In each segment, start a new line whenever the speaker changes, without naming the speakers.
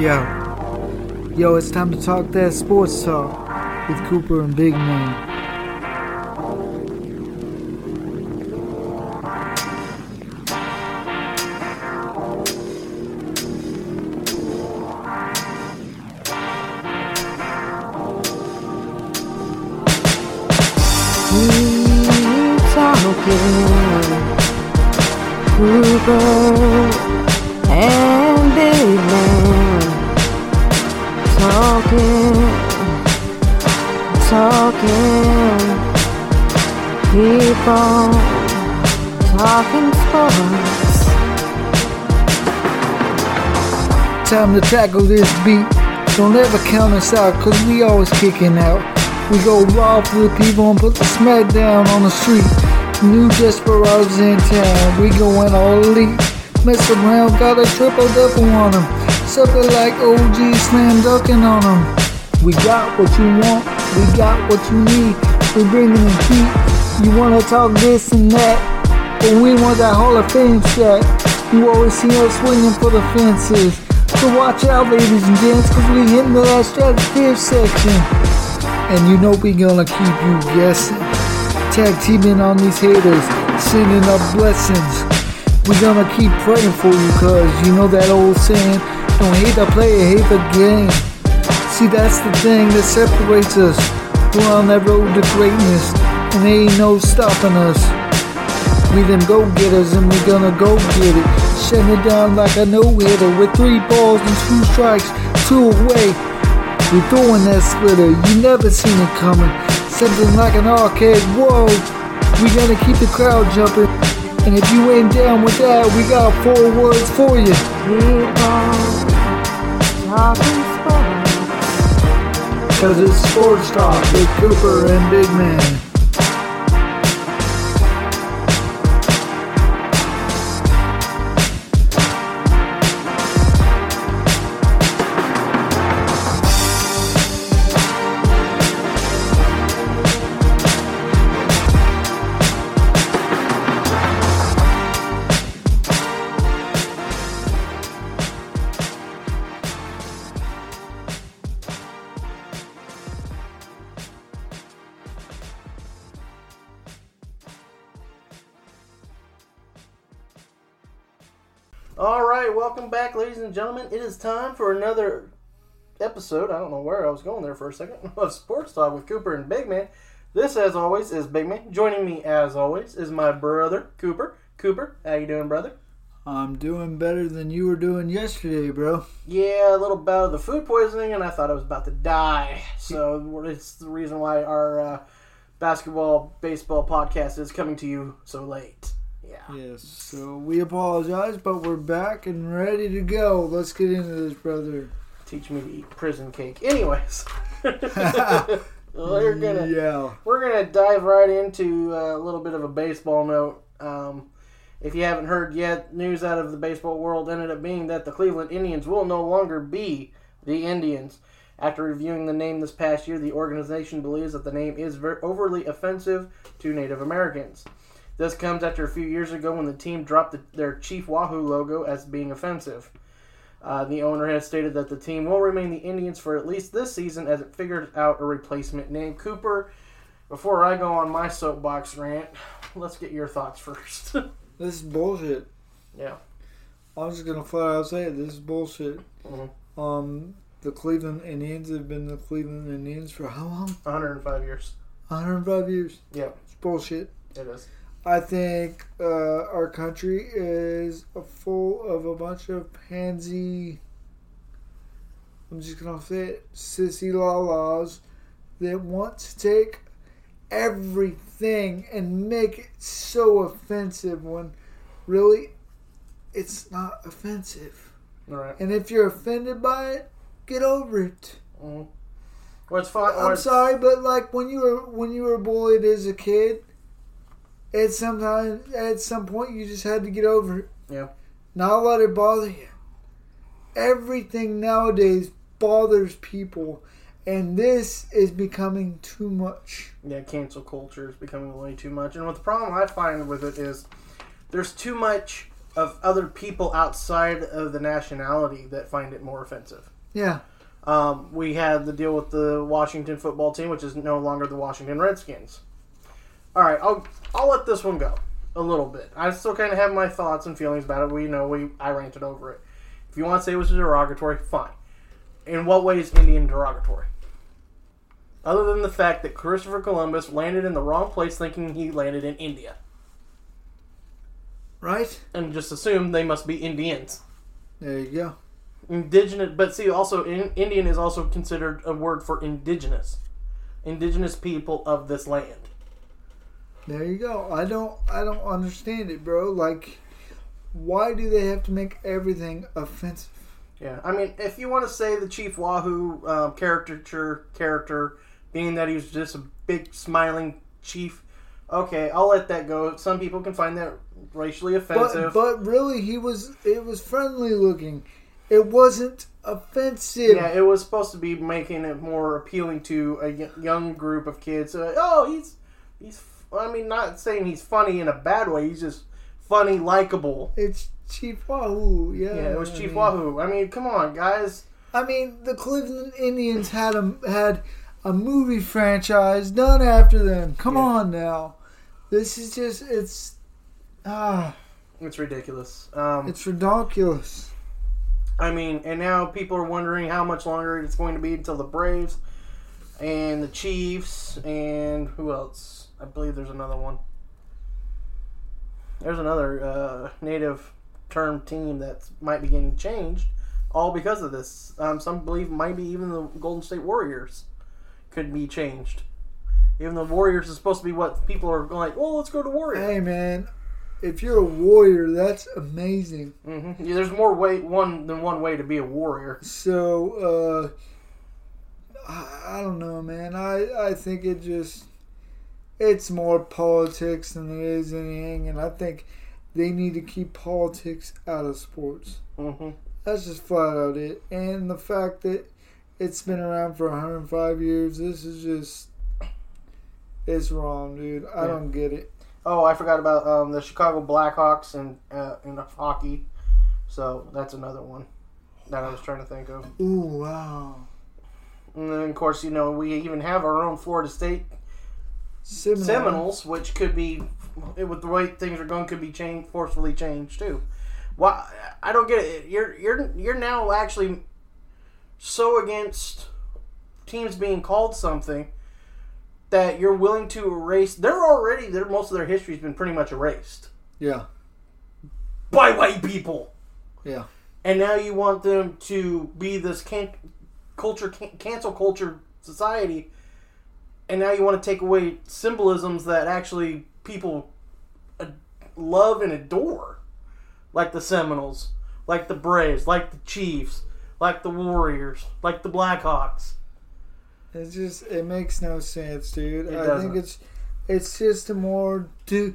Yo. Yo, it's time to talk that sports talk with Cooper and Big Man. Tackle this beat. Don't ever count us out, cause we always kicking out. We go raw for the people and put the smack down on the street. New desperados in town, we going all elite. Mess around, got a triple double on them. Something like OG slam dunking on them. We got what you want, we got what you need. We bringing the heat. You wanna talk this and that, but we want that Hall of Fame shot. You always see us swinging for the fences. So watch out, ladies and gents, cause we hitting the last stratosphere section. And you know we gonna keep you guessing. Tag teaming on these haters, sending up blessings. We gonna keep praying for you, cause you know that old saying, don't hate the player, hate the game. See, that's the thing that separates us. We're on that road to greatness, and there ain't no stopping us. We them go-getters, and we gonna go get it. Shutting it down like a no-hitter with three balls and two strikes, two away. We throwing that splitter, you never seen it coming. Something like an arcade, whoa. We gotta keep the crowd jumping. And if you ain't down with that, we got four words for you.
Keep on talking sports.
Cause it's Sports Talk with Cooper and Big Man.
Gentlemen. It is time for another episode. I don't know where I was going there for a second of Sports Talk with Cooper and Big Man. This, as always, is Big Man. Joining me, as always, is my brother Cooper. Cooper, how you doing, brother?
I'm doing better than you were doing yesterday, bro.
Yeah, a little bout of the food poisoning, and I thought I was about to die. So it's the reason why our uh, basketball, baseball podcast is coming to you so late.
Yes, so we apologize, but we're back and ready to go. Let's get into this, brother.
Teach me to eat prison cake. Anyways, we're gonna
Yeah.
we're gonna dive right into a little bit of a baseball note. Um, if you haven't heard yet, news out of the baseball world ended up being that the Cleveland Indians will no longer be the Indians. After reviewing the name this past year, the organization believes that the name is ver- overly offensive to Native Americans. This comes after a few years ago when the team dropped the, their Chief Wahoo logo as being offensive. Uh, the owner has stated that the team will remain the Indians for at least this season as it figures out a replacement name. Cooper, before I go on my soapbox rant, let's get your thoughts first.
This is bullshit.
yeah.
I'm just gonna flat out say it. This is bullshit.
Mhm.
Um, the Cleveland Indians have been the Cleveland Indians for how long?
105 years.
105 years.
Yeah,
It's bullshit.
it is.
I think uh, our country is full of a bunch of pansy. I'm just gonna say it, sissy la laws that want to take everything and make it so offensive when really it's not offensive.
Right.
And if you're offended by it, get over it.
What's fun?
I'm sorry, but like when you were when you were bullied as a kid, at sometimes at some point you just had to get over it.
Yeah.
Not let it bother you. Everything nowadays bothers people, and this is becoming too much.
Yeah, cancel culture is becoming way too much. And what the problem I find with it is there's too much of other people outside of the nationality that find it more offensive.
Yeah.
Um, we had the deal with the Washington football team, which is no longer the Washington Redskins. All right, I'll I'll let this one go a little bit. I still kind of have my thoughts and feelings about it. We know we I ranted over it. If you want to say it was derogatory, fine. In what way is Indian derogatory? Other than the fact that Christopher Columbus landed in the wrong place thinking he landed in India.
Right?
And just assumed they must be Indians.
There you go.
indigenous but see also in, indian is also considered a word for indigenous indigenous people of this land
There you go. I don't I don't understand it, bro. Like why do they have to make everything offensive?
yeah i mean if you want to say the chief wahoo um, caricature character being that he was just a big smiling chief okay i'll let that go some people can find that racially offensive
But but really he was it was friendly looking. It wasn't offensive.
yeah, it was supposed to be making it more appealing to a y- young group of kids. Uh, oh, he's he's. I mean, not saying he's funny in a bad way. He's just funny, likable.
It's Chief Wahoo, yeah.
Yeah, it was
I
Chief
mean-
Wahoo. I mean, come on, guys.
I mean, the Cleveland Indians had a had a movie franchise done after them. Come
Yeah.
on now, this is just it's ah,
It's ridiculous. Um,
it's ridiculous.
I mean, and now people are wondering how much longer it's going to be until the Braves and the Chiefs and who else? I believe there's another one. There's another uh, native term team that might be getting changed, all because of this. Um, some believe maybe even the Golden State Warriors could be changed. Even the Warriors is supposed to be what people are like. Well, let's go to Warriors.
Hey man, if you're a warrior, that's amazing.
hmm Yeah, there's more way one than one way to be a warrior.
So uh, I, I don't know, man. I I think it just it's more politics than it is anything, and I think they need to keep politics out of sports.
hmm
That's just flat out it. And the fact that it's been around for 105 years, this is just it's wrong, dude. I
Yeah.
don't get it.
Oh, I forgot about um, the Chicago Blackhawks and uh, in hockey. So that's another one that I was trying to think of.
Ooh, wow.
And then, of course, you know we even have our own Florida State
Seminole.
Seminoles, which could be, with the way things are going, could be changed forcefully changed too. Why? I don't get it. You're you're you're now actually so against teams being called something that you're willing to erase. They're already. Their most of their history's been pretty much erased
Yeah,
by white people.
yeah.
and now you want them to be this can- culture can- cancel culture society and now you want to take away symbolisms that actually people ad- love and adore like the seminoles like the braves like the chiefs like the warriors like the blackhawks
It just it makes no sense, dude.
It
I
doesn't.
think it's it's just a more to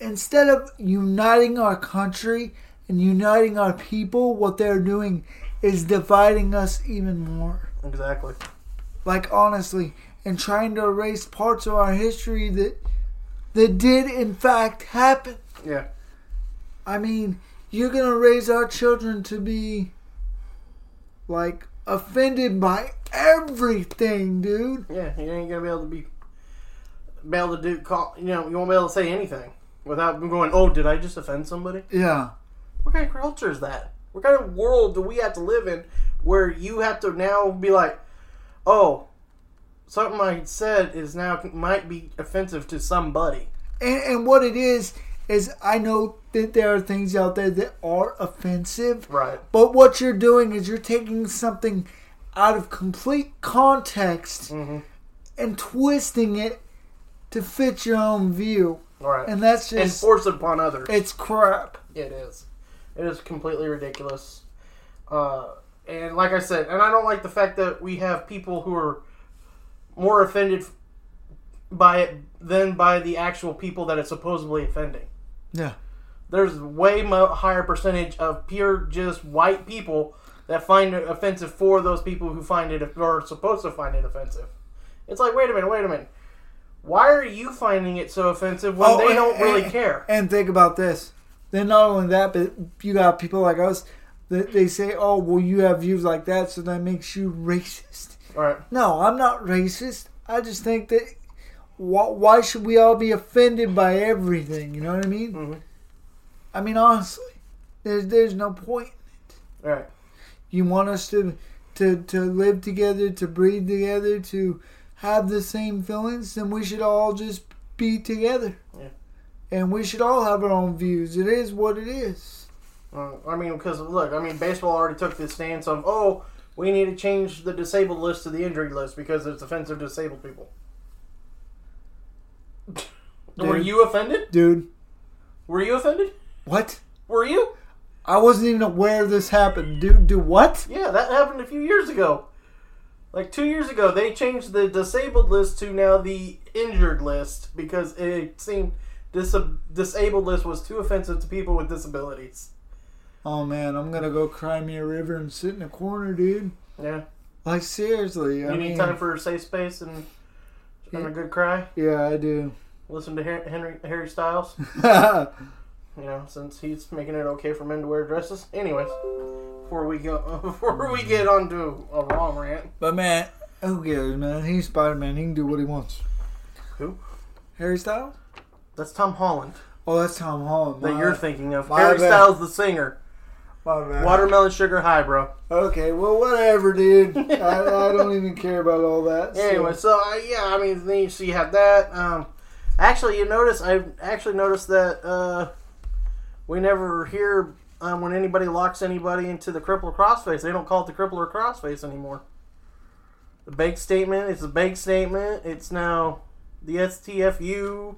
instead of uniting our country and uniting our people, what they're doing is dividing us even more.
exactly
Like honestly, and trying to erase parts of our history that that did in fact happen.
yeah
I mean, you're gonna raise our children to be like offended by everything, dude.
yeah you ain't gonna be able to be be able to do call you know you won't be able to say anything without going oh did i just offend somebody
Yeah.
What kind of culture is that? What kind of world do we have to live in where you have to now be like, oh, something I said is now might be offensive to somebody?
And, and what it is is I know that there are things out there that are offensive,
Right.
but what you're doing is you're taking something out of complete context
Mm-hmm.
and twisting it to fit your own view,
right.
and that's
And
just
force it upon others.
it's crap.
it is. It is completely ridiculous. Uh, and like I said, and I don't like the fact that we have people who are more offended by it than by the actual people that it's supposedly offending.
Yeah.
There's way mo- higher percentage of pure just white people that find it offensive for those people who find it or are supposed to find it offensive. It's like, wait a minute, wait a minute. Why are you finding it so offensive when
Oh,
they
and-
don't really
and-
care?
And think about this. Then not only that, but you got people like us that they say, "Oh, well, you have views like that, so that makes you racist."
Right.
No, I'm not racist. I just think that why, why should we all be offended by everything? You know what I mean?
Mhm.
I mean, honestly, there's there's no point. In it.
Right.
You want us to to to live together, to breathe together, to have the same feelings, then we should all just be together.
Yeah.
And we should all have our own views. It is what it is.
Uh, I mean, because look, I mean, baseball already took the stance of, oh, we need to change the disabled list to the injured list because it's offensive to disabled people. Were you offended?
Dude,
Were you offended?
what?
Were you?
I wasn't even aware this happened. Dude, do what?
Yeah, that happened a few years ago. Like two years ago, they changed the disabled list to now the injured list because it seemed dis- disabled list was too offensive to people with disabilities.
Oh man, I'm gonna go cry me a river and sit in a corner, dude.
Yeah,
Like seriously,
you
I
need
mean,
time for a safe space and, and a good cry.
yeah, I do.
Listen to Henry Harry Styles. You know, since he's making it okay for men to wear dresses. Anyways, before we go, before we get onto a wrong rant,
but man, who cares, man? He's Spider Man. He can do what he wants.
Who?
Harry Styles?
that's Tom Holland
Oh, that's Tom Holland.
that
My-
you're thinking of. Harry
bad.
Styles, the singer.
My bad.
Watermelon sugar high, bro.
Okay, well, whatever, dude. I, I don't even care about all that. so-
Anyway, so uh, yeah, I mean, then you, so you have that. Um, actually, you notice I actually noticed that uh, we never hear um, when anybody locks anybody into the Crippler crossface. They don't call it the cripple or crossface anymore. The bake statement. It's a bake statement. It's now the STFU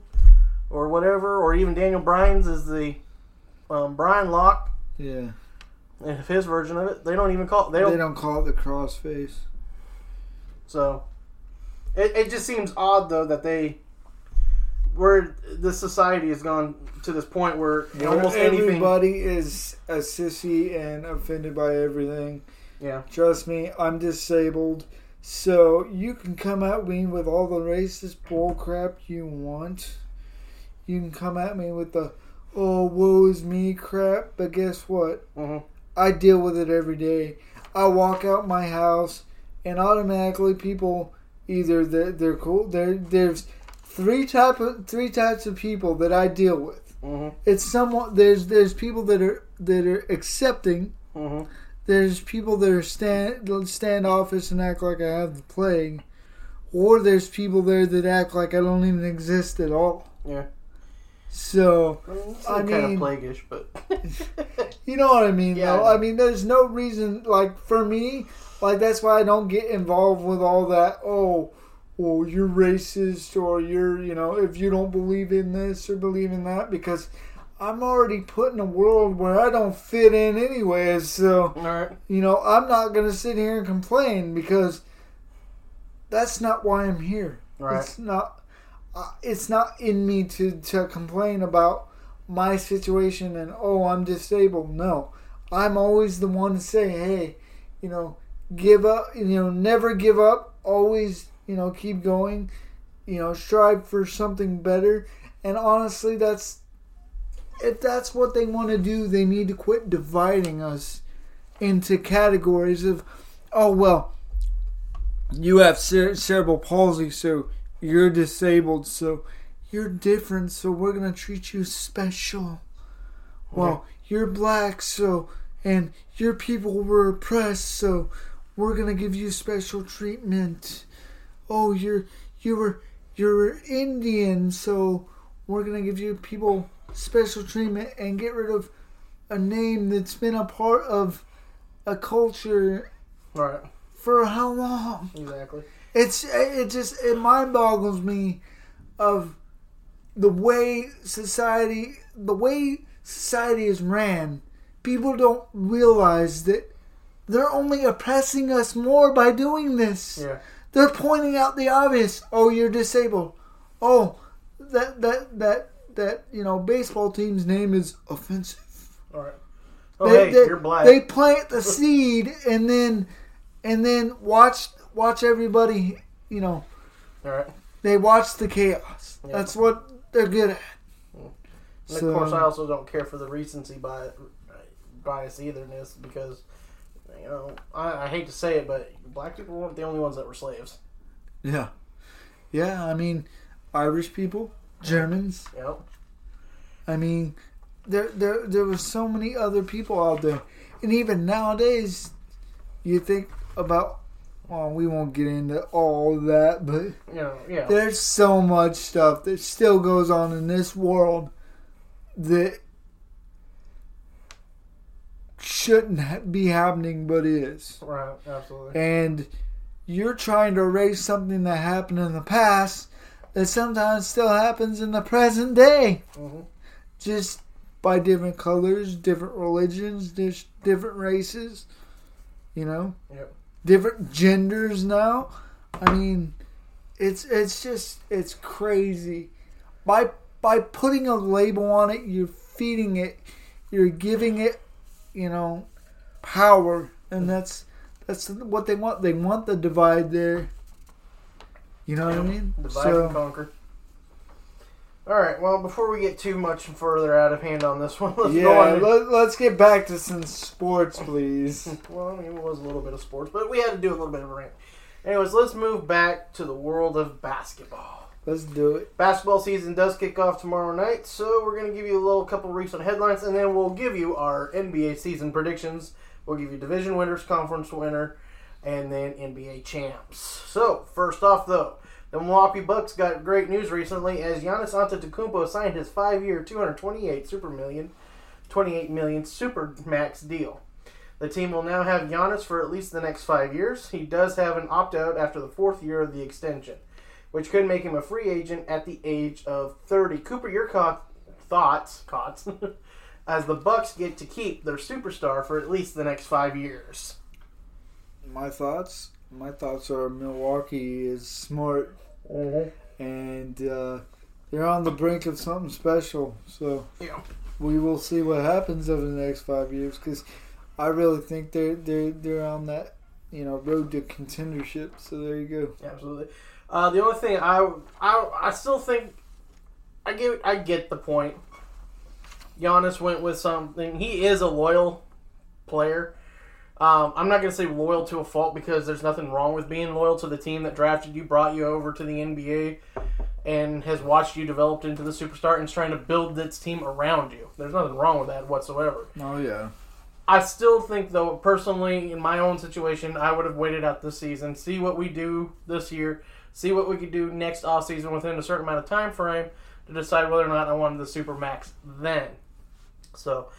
or whatever, or even Daniel Bryan's is the um, Brian lock.
yeah,
And his version of it, they don't even call. They don't
they don't call it the crossface.
So it, it just seems odd though that they where the society has gone to this point where almost anything
Everybody is a sissy and offended by everything.
yeah
Trust me, I'm disabled. So you can come at me with all the racist bullcrap you want. You can come at me with the oh woe is me crap, but guess what?
Mhm.
I deal with it every day. I walk out my house and automatically people either they're, they're cool. There there's three type of three types of people that I deal with.
Mhm.
It's somewhat there's there's people that are that are accepting
Mhm.
there's people that are stand standoffish and act like I have the plague, or there's people there that act like I don't even exist at all.
yeah
So
I mean, kind of plaguish but
you know what I mean,
Yeah.
though. I mean, there's no reason like for me, like that's why I don't get involved with all that. Oh, well, you're racist, or you're you know if you don't believe in this or believe in that because. I'm already put in a world where I don't fit in anyways, so
right
you know, I'm not going to sit here and complain because that's not why I'm here.
Right.
It's not. Uh, it's not in me to to complain about my situation and oh I'm disabled. No, I'm always the one to say hey, you know, give up. You know, never give up. Always you know keep going. You know, strive for something better. And honestly, that's if that's what they want to do, they need to quit dividing us into categories of, oh well, you have cere- cerebral palsy, so you're disabled, so you're different, so we're gonna treat you special. Well, you're black, so and your people were oppressed, so we're gonna give you special treatment. Oh, you're you were you're Indian, so we're gonna give you people special treatment and get rid of a name that's been a part of a culture
right
for how long?
exactly
It's it just it mind boggles me of the way society the way society is ran. People don't realize that they're only oppressing us more by doing this.
Yeah.
They're pointing out the obvious. Oh, you're disabled. Oh, that that that that you know baseball team's name is offensive.
All right. Oh,
they,
hey,
they,
you're black.
They plant the seed and then and then watch watch everybody. You know,
All right.
they watch the chaos.
Yeah.
That's what they're good at.
And
So-
of course, I also don't care for the recency bias, bias eitherness because, you know, I, I hate to say it, but black people weren't the only ones that were slaves.
Yeah, yeah. I mean, Irish people, Germans.
Know?
I mean, there there there were so many other people out there, and even nowadays, you think about. Well, we won't get into all that, but
yeah.
there's so much stuff that still goes on in this world that shouldn't be happening, but is.
Right, absolutely.
And you're trying to erase something that happened in the past that sometimes still happens in the present day.
hmm
Just by different colors, different religions, different races, you know,
Yep.
Different genders now. I mean, it's it's just it's crazy. By by putting a label on it, you're feeding it, you're giving it, you know, power, and that's that's what they want. They want the divide there. You know what I mean?
Divide and conquer. All right. Well, before we get too much further out of hand on this one, let's go
yeah,
on.
let, let's get back to some sports, please.
Well, I mean, it was a little bit of sports, but we had to do a little bit of a rant. Anyways, let's move back to the world of basketball.
Let's do it.
Basketball season does kick off tomorrow night, so we're going to give you a little couple recent headlines, and then we'll give you our NBA season predictions. We'll give you division winners, conference winner, and then NBA champs. So, first off, though, the Milwaukee Bucks got great news recently as Giannis Antetokounmpo signed his five-year, 228 super million, 28 million super max deal. The team will now have Giannis for at least the next five years. He does have an opt-out after the fourth year of the extension which could make him a free agent at the age of 30. Cooper, your co- thoughts, cots, as the Bucks get to keep their superstar for at least the next five years.
My thoughts. My thoughts are Milwaukee is smart and uh, they're on the brink of something special. So
Yeah.
we will see what happens over the next five years because I really think they're they're they're on that you know road to contendership. So there you go.
Absolutely. Uh, the only thing I, I I still think I get I get the point. Giannis went with something. He is a loyal player. Um, I'm not going to say loyal to a fault because there's nothing wrong with being loyal to the team that drafted you, brought you over to the NBA, and has watched you developed into the superstar and is trying to build its team around you. There's nothing wrong with that whatsoever.
Oh yeah.
I still think, though, personally, in my own situation, I would have waited out this season, see what we do this year, see what we could do next off season within a certain amount of time frame to decide whether or not I wanted the super max then. So,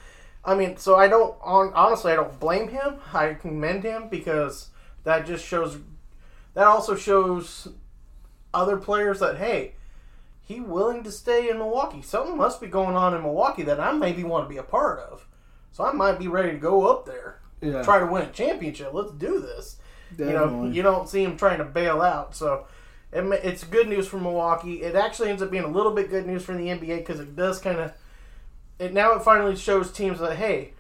I mean, so I don't on honestly, I don't blame him. I commend him because that just shows. That also shows other players that hey, he willing to stay in Milwaukee. Something must be going on in Milwaukee that I maybe want to be a part of. So I might be ready to go up there,
Yeah.
try to win a championship. Let's do this. Definitely. You know, you don't see him trying to bail out. So it, it's good news for Milwaukee. It actually ends up being a little bit good news for the NBA because it does kind of. It now it finally shows teams that hey,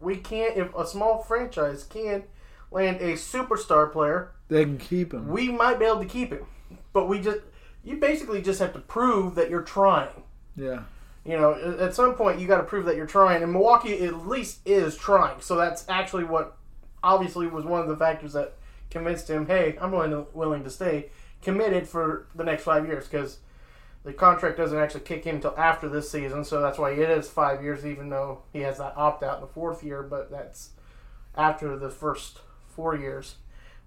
we can't if a small franchise can land a superstar player,
They can keep him.
we might be able to keep him. But we just you basically just have to prove that you're trying.
Yeah.
You know, at- some point you got to prove that you're trying, and Milwaukee at least is trying. So that's actually what obviously was one of the factors that convinced him, hey, I'm willing to, willing to stay committed for the next five years because the contract doesn't actually kick in until after this season. So that's why it is five years, even though he has that opt out in the fourth year. But that's after the first four years,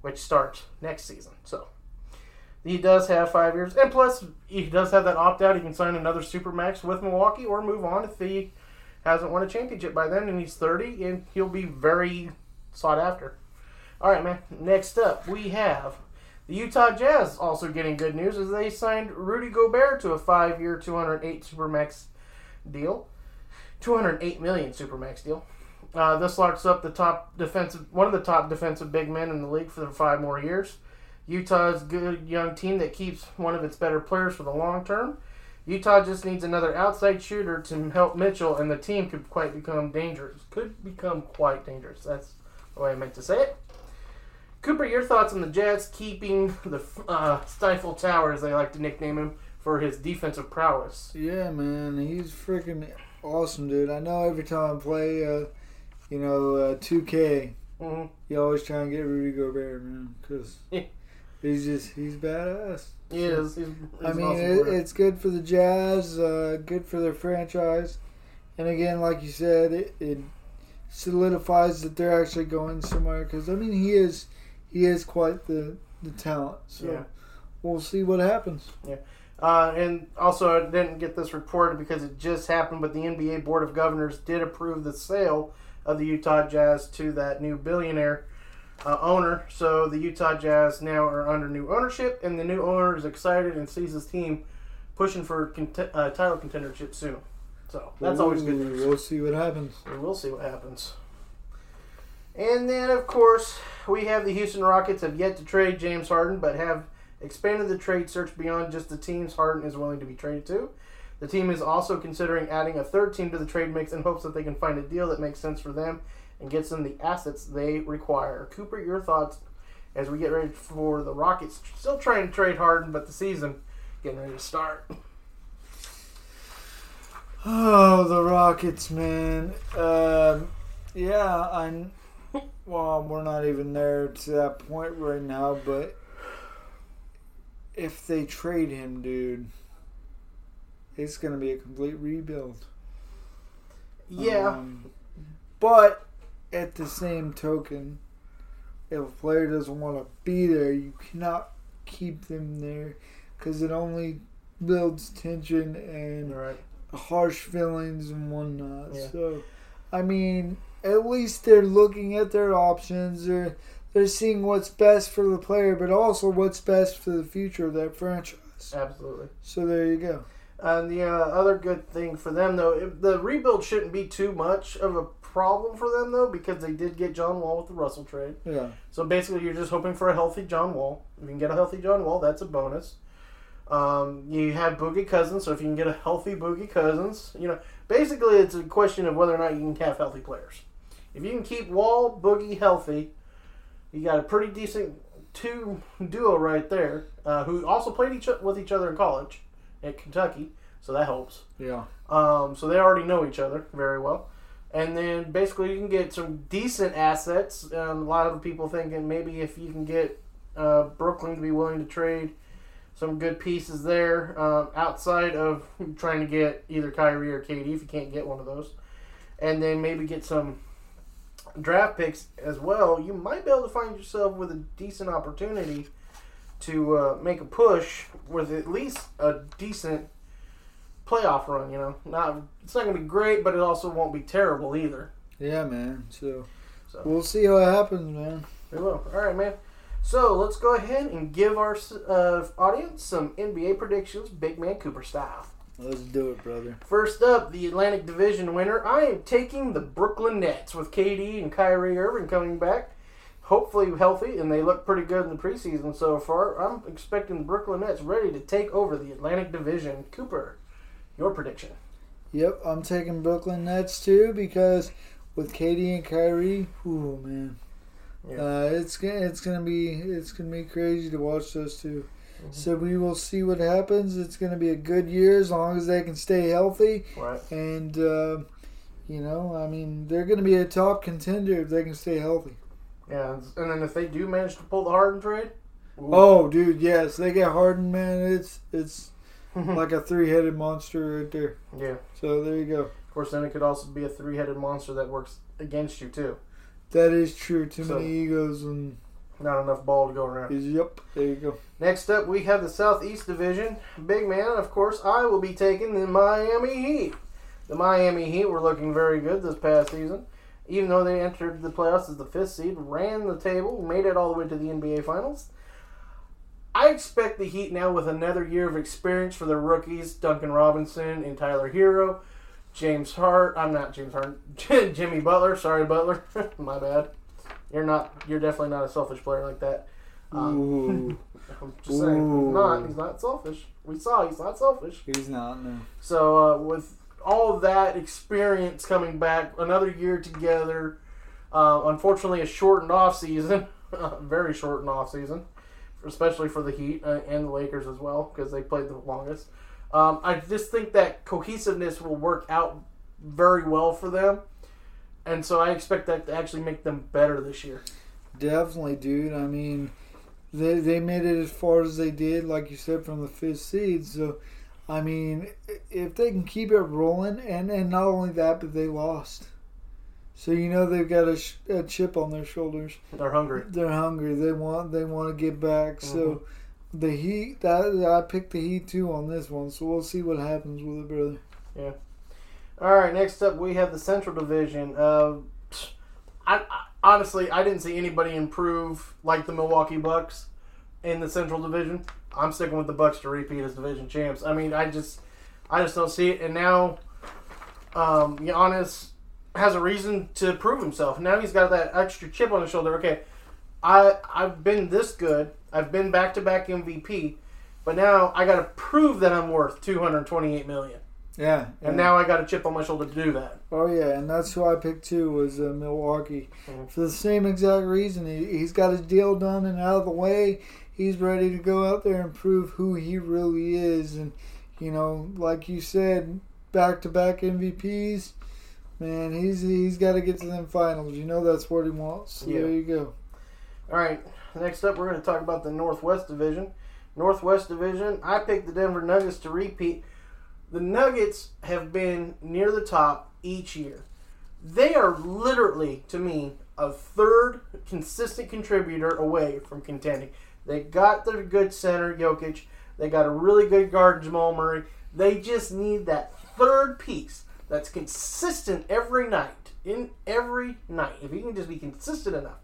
which starts next season. So he does have five years, and plus he does have that opt out. He can sign another super max with Milwaukee or move on if he hasn't won a championship by then, and he's thirty, and he'll be very sought after. All right, man. Next up, we have the Utah Jazz also getting good news as they signed Rudy Gobert to a five-year, two hundred eight supermax deal, two hundred eight million supermax deal. Uh, this locks up the top defensive, one of the top defensive big men in the league for five more years. Utah's good young team that keeps one of its better players for the long term. Utah just needs another outside shooter to help Mitchell, and the team could quite become dangerous. Could become quite dangerous. That's the way I meant to say it. Cooper, your thoughts on the Jazz keeping the uh, Stifle Tower, as they like to nickname him, for his defensive prowess?
Yeah, man, he's freaking awesome, dude. I know every time I play, uh, you know, uh, 2K,
hmm
you always try and get Rudy Gobert, man, because he's just he's badass.
He is. He's, he's
I mean,
awesome
it, it's good for the Jazz, uh, good for their franchise, and again, like you said, it, it solidifies that they're actually going somewhere. Because I mean, he is he is quite the the talent. So
Yeah.
we'll see what happens.
Uh, and also, I didn't get this reported because it just happened, but the NBA Board of Governors did approve the sale of the Utah Jazz to that new billionaire uh, owner. So the Utah Jazz now are under new ownership, and the new owner is excited and sees his team pushing for cont- uh, title contendership soon. So that's always good news.
We'll see what happens.
We will see what happens. And then, of course, we have the Houston Rockets have yet to trade James Harden, but have expanded the trade search beyond just the teams Harden is willing to be traded to. The team is also considering adding a third team to the trade mix in hopes that they can find a deal that makes sense for them and gets them the assets they require. Cooper, your thoughts as we get ready for the Rockets? Still trying to trade Harden, but the season getting ready to start.
Oh, the Rockets, man. Um, yeah, I'm. Well, we're not even there to that point right now, but if they trade him, dude, it's gonna be a complete rebuild.
Yeah,
Um, but at the same token, if a player doesn't want to be there, you cannot keep them there because it only builds tension and
right.
harsh feelings and whatnot.
Yeah.
So, I mean, at least they're looking at their options. They're they're seeing what's best for the player, but also what's best for the future of that franchise.
Absolutely.
So there you go.
And the uh, other good thing for them, though, if the rebuild shouldn't be too much of a problem for them, though, because they did get John Wall with the Russell trade.
Yeah.
So basically, you're just hoping for a healthy John Wall. If you can get a healthy John Wall, that's a bonus. Um, you have Boogie Cousins, so if you can get a healthy Boogie Cousins, you know, basically it's a question of whether or not you can have healthy players. If you can keep Wall, Boogie healthy, you got a pretty decent two duo right there, uh, who also played each with each other in college at Kentucky, so that helps.
Yeah.
Um, so they already know each other very well. And then basically you can get some decent assets. Um, a lot of people thinking maybe if you can get uh, Brooklyn to be willing to trade some good pieces there um, outside of trying to get either Kyrie or KD if you can't get one of those. And then maybe get some draft picks as well. You might be able to find yourself with a decent opportunity to uh, make a push with at least a decent playoff run. You know, not it's not going to be great, but it also won't be terrible either.
Yeah, man. So,
So
we'll see what happens, man.
we will. All right, man. So let's go ahead and give our uh, audience some NBA predictions, big man Cooper style.
Let's do it, brother.
First up, the Atlantic Division winner. I am taking the Brooklyn Nets with KD and Kyrie Irving coming back, hopefully healthy, and they look pretty good in the preseason so far. I'm expecting the Brooklyn Nets ready to take over the Atlantic Division. Cooper, your prediction?
Yep, I'm taking Brooklyn Nets too because with KD and Kyrie, ooh man,
Yeah.
uh, it's gonna it's gonna be it's gonna be crazy to watch those 2 So we will see what happens. It's gonna be a good year as long as they can stay healthy,
Right.
and uh, you know, I mean, they're gonna be a top contender if they can stay healthy.
Yeah, and then if they do manage to pull the Harden trade, ooh.
Oh, dude, yes, they get Harden, man. It's it's like a three-headed monster right there.
yeah.
So there you go.
Of course, then it could also be a three-headed monster that works against you too.
That is true. Too
So-
many egos and
Not enough ball to go around.
yep. There you go.
Next up, we have the Southeast Division. Big man, of course, I will be taking the Miami Heat. The Miami Heat were looking very good this past season. Even though they entered the playoffs as the fifth seed, ran the table, made it all the way to the NBA Finals. I expect the Heat now with another year of experience for their rookies, Duncan Robinson and Tyler Herro, James Hart. I'm not James Hart. Jimmy Butler. Sorry, Butler. My bad. You're not. You're definitely not a selfish player like that. Um,
Ooh,
I'm just saying. He's not. He's not selfish. We saw he's not selfish.
he's not. No.
So uh, with all of that experience coming back, another year together. Uh, unfortunately, a shortened off season, very shortened off season, especially for the Heat uh, and the Lakers as well because they played the longest. Um, I just think that cohesiveness will work out very well for them, and so I expect that to actually make them better this year.
Definitely, dude. I mean, they they made it as far as they did, like you said, from the fifth seed. So, I mean, if they can keep it rolling, and and not only that, but they lost. So you know they've got a, sh- a chip on their shoulders.
They're hungry.
They're hungry. They want they want to get back. So mm-hmm. the Heat. That I picked the Heat too on this one. So we'll see what happens with it, brother.
All right, next up we have the Central Division. Uh, I, I honestly I didn't see anybody improve like the Milwaukee Bucks in the Central Division. I'm sticking with the Bucks to repeat as division champs. I mean, I just I just don't see it. And now, um, Giannis has a reason to prove himself. Now he's got that extra chip on his shoulder. Okay, I I've been this good. I've been back to back MVP, but now I got to prove that I'm worth 228 million.
Yeah.
And now I got a chip on my shoulder to do that.
Oh yeah, and that's who I picked too was uh, Milwaukee
Mhm.
for the same exact reason. He, he's got his deal done and out of the way. He's ready to go out there and prove who he really is. And you know, like you said, back to back MVPs. Man, he's he's got to get to them finals. You know that's what he wants. So
Yeah.
There you go.
All right. Next up, we're going to talk about the Northwest Division. Northwest Division, I picked the Denver Nuggets to repeat. The Nuggets have been near the top each year. They are literally, to me, a third consistent contributor away from contending. They got their good center, Jokic. They got a really good guard, Jamal Murray. They just need that third piece that's consistent every night. In every night. If he can just be consistent enough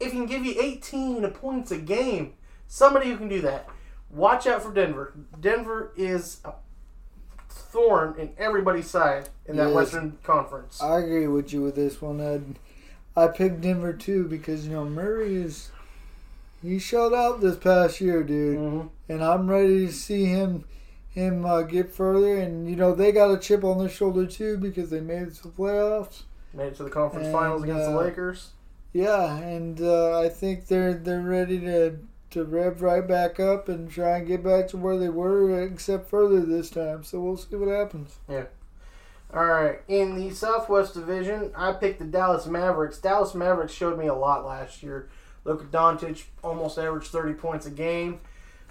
if he can give you 18 points a game, somebody who can do that. Watch out for Denver. Denver is a thorn in everybody's side in that
Yes.
Western Conference.
I agree with you with this one. Ed. I picked Denver too because you know Murray is he showed out this past year, dude.
Mhm.
and I'm ready to see him him uh, get further. And you know they got a chip on their shoulder too because they made it to the playoffs.
Made it to the conference
And,
finals against the
uh,
Lakers.
Yeah, and uh, I think they're they're ready to to rev right back up and try and get back to where they were, except further this time. So we'll see what happens. Yeah.
All right. In the Southwest Division, I picked the Dallas Mavericks. Dallas Mavericks showed me a lot last year. Luka Doncic almost averaged 30 points a game.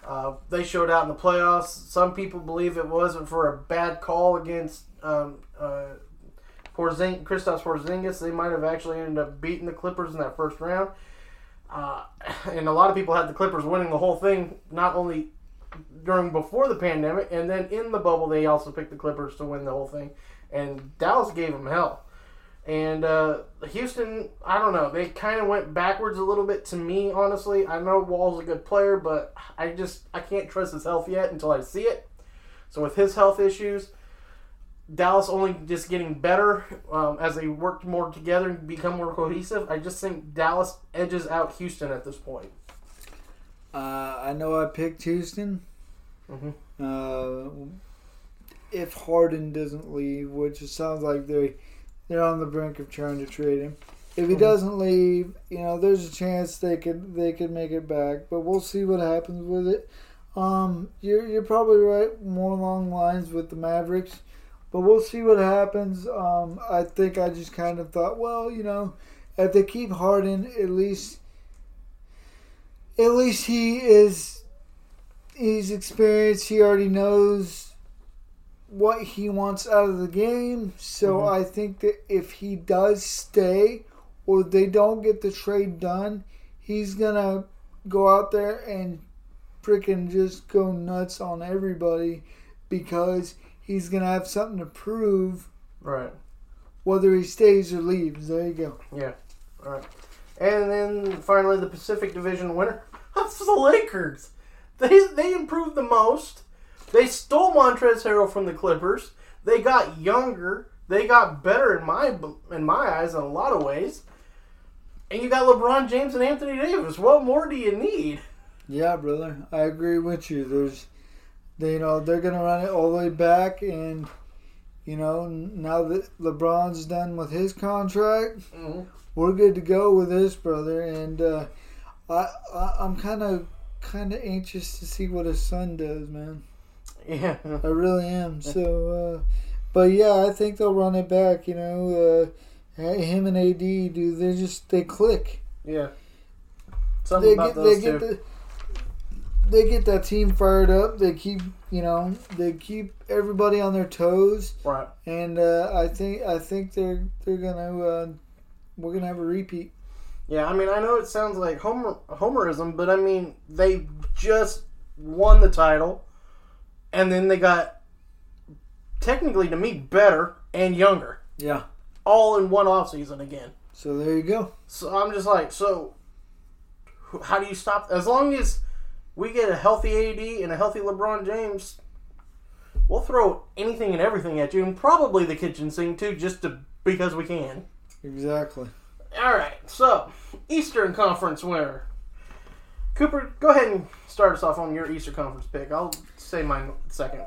Uh, they showed out in the playoffs. Some people believe it wasn't for a bad call against um, uh, Porzing- Kristaps Porzingis. They might have actually ended up beating the Clippers in that first round. Uh, and a lot of people had the Clippers winning the whole thing, not only during before the pandemic, and then in the bubble, they also picked the Clippers to win the whole thing. And Dallas gave them hell. And uh, Houston, I don't know. They kind of went backwards a little bit to me, honestly. I know Wall's a good player, but I just I can't trust his health yet until I see it. So with his health issues, Dallas only just getting better um, as they work more together and become more cohesive. I just think Dallas edges out Houston at this point.
Uh, I know I picked Houston.
Mhm.
Uh, if Harden doesn't leave, which it sounds like they they're on the brink of trying to trade him. If he
Mhm.
doesn't leave, you know, there's a chance they could they could make it back, but we'll see what happens with it. Um, you're you're probably right, more along lines with the Mavericks, but we'll see what happens. Um, I think I just kind of thought, well, you know, if they keep Harden, at least at least he is he's experienced. He already knows what he wants out of the game. So
Mhm.
I think that if he does stay or they don't get the trade done, he's gonna go out there and freaking just go nuts on everybody because he's gonna have something to prove
Right.
whether he stays or leaves. There you go.
Yeah. All right. And then finally, the Pacific Division winner. That's the Lakers. They they improved the most. They stole Montrezl Harrell from the Clippers. They got younger. They got better in my in my eyes in a lot of ways. And you got LeBron James and Anthony Davis. What more do you need?
Yeah, brother, I agree with you. There's, they, you know, they're gonna run it all the way back, and you know, now that LeBron's done with his contract,
Mhm.
we're good to go with this, brother. And uh, I, I, I'm kind of, kind of anxious to see what his son does, man.
Yeah.
I really am. So, uh, but yeah, I think they'll run it back. You know, uh, him and AD do they just they click.
Yeah. Something
They
about
get
those
they get
two.
the they get that team fired up. They keep you know they keep everybody on their toes,
right.
and uh, I think I think they're they're gonna uh, we're gonna have a repeat.
Yeah, I mean, I know it sounds like homer homerism, but I mean, they just won the title, and then they got technically to me better and younger,
Yeah.
all in one off season again.
So there you go.
So I'm just like, so how do you stop? As long as we get a healthy AD and a healthy LeBron James, we'll throw anything and everything at you, and probably the kitchen sink too, just to because we can.
Exactly.
All right, so Eastern Conference winner. Cooper, go ahead and start us off on your Eastern Conference pick. I'll say mine second.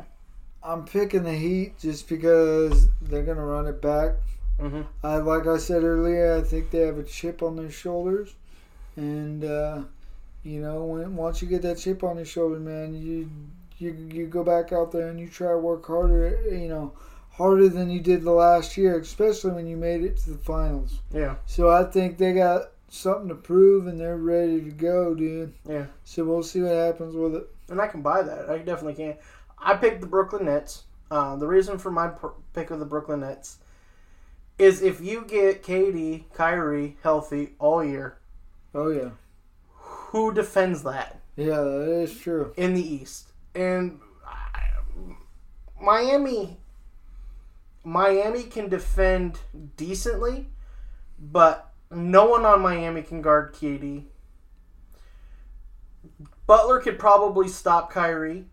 I'm picking the Heat just because they're gonna run it back.
Mm-hmm.
I like I said earlier, I think they have a chip on their shoulders, and uh, you know, when once you get that chip on your shoulder, man, you you you go back out there and you try to work harder, you know, harder than you did the last year, especially when you made it to the finals.
Yeah,
So I think they got something to prove and they're ready to go, dude.
yeah,
So we'll see what happens with it.
and I can buy that. I definitely can. I picked the Brooklyn Nets. Uh, the reason for my pr- pick of the Brooklyn Nets is if you get KD, Kyrie healthy all year,
Oh yeah,
who defends that?
yeah, that is true.
in the East. And I- Miami Miami can defend decently, but no one on Miami can guard KD. Butler could probably stop Kyrie,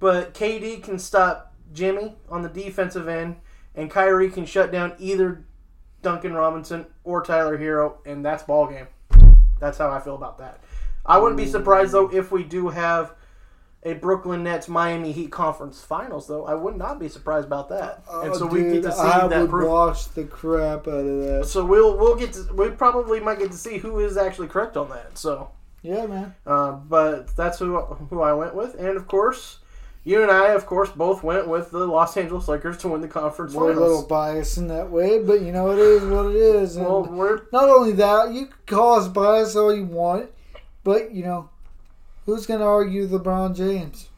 but KD can stop Jimmy on the defensive end, and Kyrie can shut down either Duncan Robinson or Tyler Herro, and that's ball game. That's how I feel about that. I wouldn't be surprised though if we do have a Brooklyn Nets Miami Heat conference finals though. I would not be surprised about that. and so
Oh,
we get to see
I
that
would
proof.
watch the crap out of that.
So we'll we'll get to we probably might get to see who is actually correct on that. So,
Yeah, man.
uh, but that's who who I went with, and of course, you and I, of course, both went with the Los Angeles Lakers to win the conference
We're a little
finals.
biased in that way, but you know it is what it is. And
Well, we're
not only that, you can call us bias all you want, but you know, who's gonna argue LeBron James?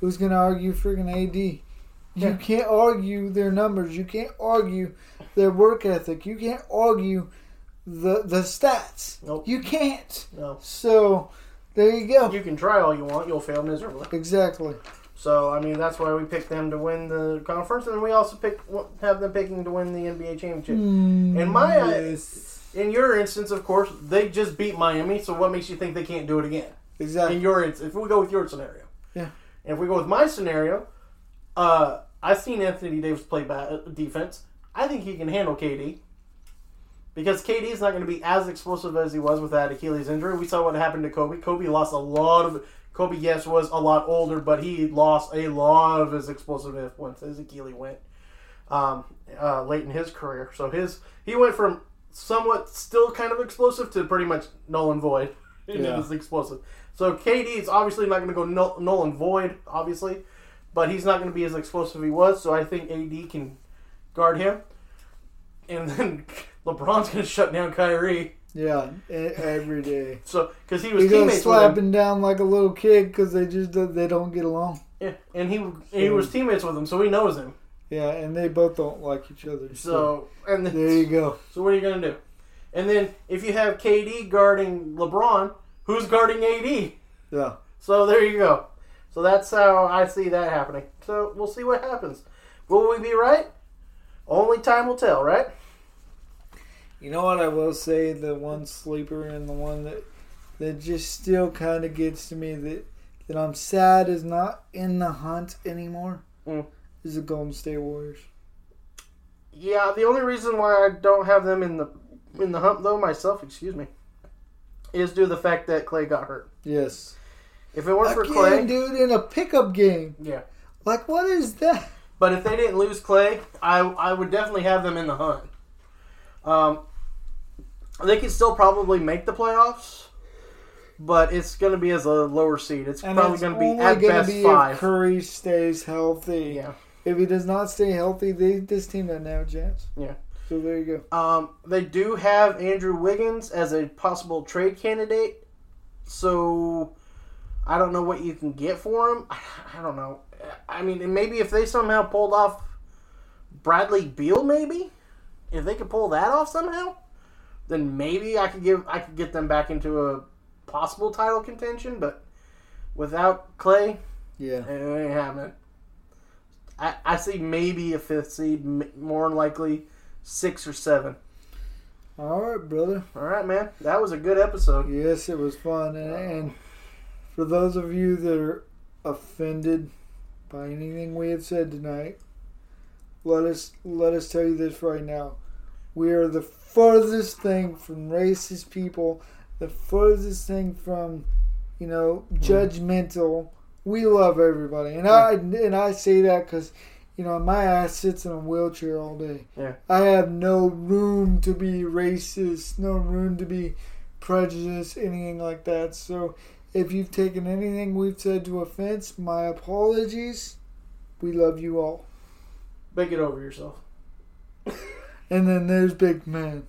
Who's gonna argue friggin' AD? You
Yeah.
can't argue their numbers. You can't argue their work ethic. You can't argue the the stats.
Nope.
You can't.
no.
So there you go.
You can try all you want, you'll fail miserably.
exactly.
So I mean, that's why we picked them to win the conference, and we also pick have them picking to win the NBA championship. Hmm. In my eyes, in your instance, of course, they just beat Miami. So what makes you think they can't do it again?
exactly.
In your instance, if we go with your scenario,
Yeah.
And if we go with my scenario, uh, I've seen Anthony Davis play defense. I think he can handle KD because KD is not going to be as explosive as he was with that Achilles injury. We saw what happened to Kobe. Kobe lost a lot of. Kobe, yes, was a lot older, but he lost a lot of his explosiveness once his Achilles went um, uh, late in his career. So his he went from somewhat still kind of explosive to pretty much null and void. in
Yeah.
his explosive. So KD is obviously not going to go null, null and void, obviously, but he's not going to be as explosive as he was. So I think AD can guard him, and then LeBron's going to shut down Kyrie.
Yeah, every day.
So because he was
He's gonna
teammates with
slap
him,
him down like a little kid because they just they don't get along.
yeah, and he he was teammates with him, so he knows him.
Yeah, and they both don't like each other. So,
So and then,
there you go.
So what are you going to do? And then if you have KD guarding LeBron, who's guarding AD?
Yeah,
So there you go. So that's how I see that happening. So we'll see what happens. Will we be right? Only time will tell, right?
you know what I will say? The one sleeper and the one that that just still kind of gets to me that that I'm sad is not in the hunt anymore.
Mm.
Is the Golden State Warriors.
Yeah, the only reason why I don't have them in the in the hump though myself, excuse me, is due to the fact that Clay got hurt.
Yes.
If it weren't for Clay,
dude, in a pickup game.
yeah.
Like, what is that?
But if they didn't lose Clay, I I would definitely have them in the hunt. Um, they could still probably make the playoffs, but it's going to be as a lower seed. It's
And
probably going to be at best
be
five.
if Curry stays healthy.
Yeah,
If he does not stay healthy, they, this team doesn't have a chance.
yeah.
So there you go.
Um, they do have Andrew Wiggins as a possible trade candidate, so I don't know what you can get for him. I don't know. I mean, maybe if they somehow pulled off Bradley Beal, maybe if they could pull that off somehow, then maybe I could give I could get them back into a possible title contention. But without Clay,
Yeah.
it ain't happening. I, I see maybe a fifth seed, more likely six or seven.
All right, brother.
All right, man. That was a good episode.
Yes, it was fun. And, and for those of you that are offended by anything we have said tonight, let us let us tell you this right now. We are the furthest thing from racist people, the furthest thing from, you know, mm. judgmental. We love everybody, and I and I say that because, you know, my ass sits in a wheelchair all day.
Yeah.
I have no room to be racist, no room to be prejudiced, anything like that. So, if you've taken anything we've said to offense, my apologies. We love you all.
But get over yourself.
And then there's Big Man.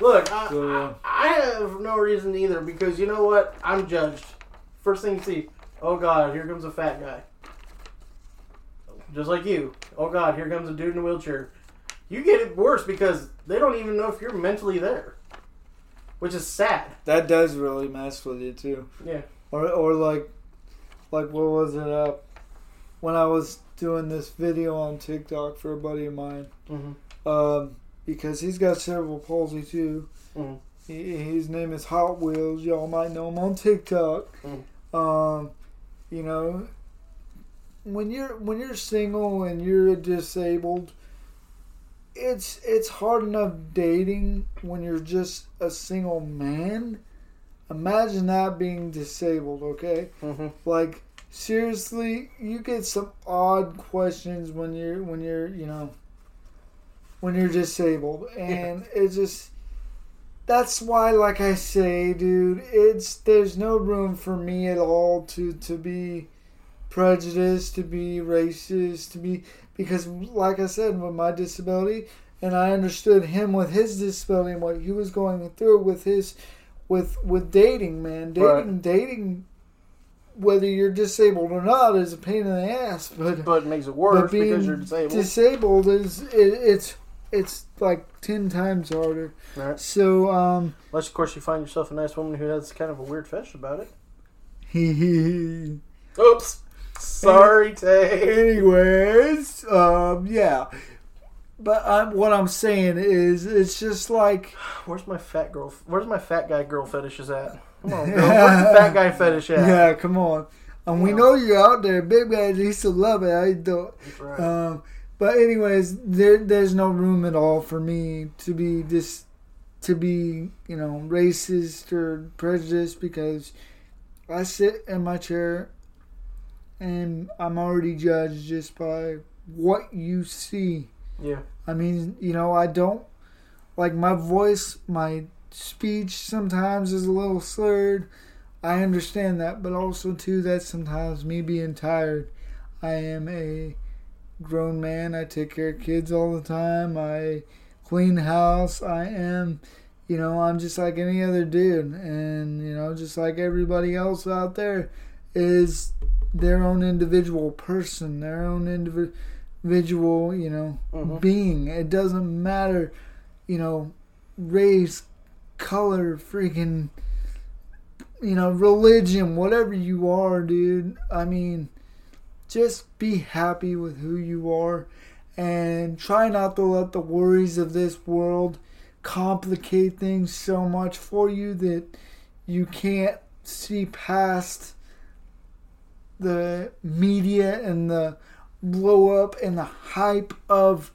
Look, I,
So-
I, I have no reason either because you know what? I'm judged. First thing you see, oh God, here comes a fat guy. Just like you. Oh God, here comes a dude in a wheelchair. You get it worse because they don't even know if you're mentally there, which is sad.
That does really mess with you too.
Yeah.
Or or like like what was it up when I was doing this video on TikTok for a buddy of mine.
Mm-hmm.
Um, because he's got cerebral palsy too.
Mhm.
He, his name is Hot Wheels. Y'all might know him on TikTok.
Mhm.
Um, you know, when you're when you're single and you're disabled, it's it's hard enough dating when you're just a single man. Imagine that being disabled. Okay,
Mm-hmm.
like seriously, you get some odd questions when you're when you're you know when you're disabled, and it just that's why, like I say, dude, it's there's no room for me at all to to be prejudiced, to be racist, to be because, like I said, with my disability, and I understood him with his disability and what he was going through with his with with dating, man, dating,
Right.
dating. Whether you're disabled or not is a pain in the ass, but
But it makes it worse because you're disabled.
disabled is it, it's it's like ten times harder.
Right.
So um,
Unless, of course, you find yourself a nice woman who has kind of a weird fetish about it.
anyways,
Oops. Sorry, Tay.
um, yeah. But I'm, what I'm saying is, it's just like
Where's my fat girl? Where's my fat guy girl fetishes at? Come on, girl. Where's the fat guy fetish at?
yeah, come on. And we know you're out there, big man. You still love it. I do.
Right.
Um, but anyways, there there's no room at all for me to be this to be you know racist or prejudiced because I sit in my chair and I'm already judged just by what you see.
yeah.
I mean, you know, I don't like my voice, my speech sometimes is a little slurred. I understand that, but also too that sometimes me being tired. I am a grown man. I take care of kids all the time. I clean house. I am, you know, I'm just like any other dude, and you know, just like everybody else out there is their own individual person, their own individual you know,
Mhm.
being. It doesn't matter, you know, race, color, freaking, you know, religion, whatever you are, dude. I mean, just be happy with who you are and try not to let the worries of this world complicate things so much for you that you can't see past the media and the blow up and the hype of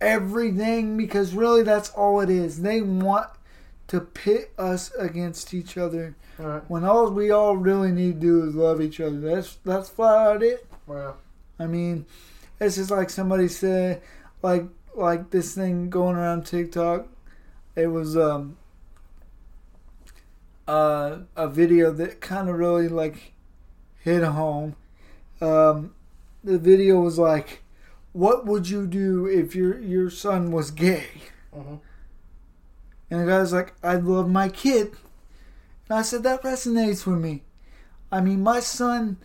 everything because really that's all it is. They want to pit us against each other
Right.
when all we all really need to do is love each other. That's that's flat out it.
Well,
I mean, it's just like somebody said, like like this thing going around TikTok. It was um uh, a video that kind of really like hit home. Um, the video was like, "What would you do if your your son was gay?"
Mhm.
And the guy's like, "I'd love my kid." And I said that resonates with me. I mean, my son,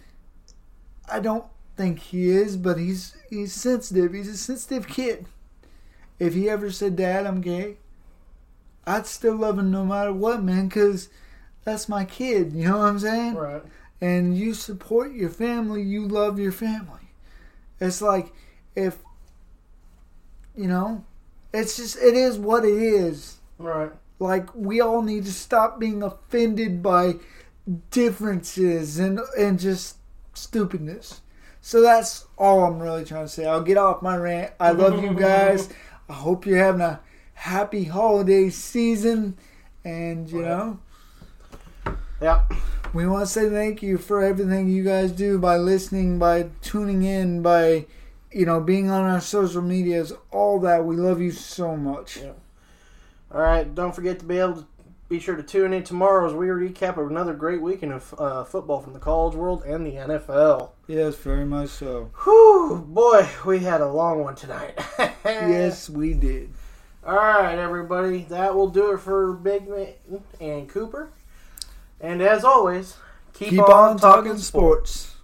I don't think he is, but he's he's sensitive. He's a sensitive kid. If he ever said, "Dad, I'm gay," I'd still love him no matter what, man, because that's my kid. You know what I'm saying?
right.
And you support your family. You love your family. It's like if you know, it's just it is what it is.
Right.
Like we all need to stop being offended by differences and and just stupidness. So that's all I'm really trying to say. I'll get off my rant. I love you guys. I hope you're having a happy holiday season and you know,
yeah.
we want to say thank you for everything you guys do by listening, by tuning in, by you know, being on our social medias, all that. We love you so much.
Yeah. All right. Don't forget to be able to be sure to tune in tomorrow as we recap of another great weekend of uh, football from the college world and the NFL.
Yes, very much so.
Whew, boy, we had a long one tonight.
Yes, we did.
All right, everybody. That will do it for Big Man and Cooper. And as always, keep,
Keep on talking sports.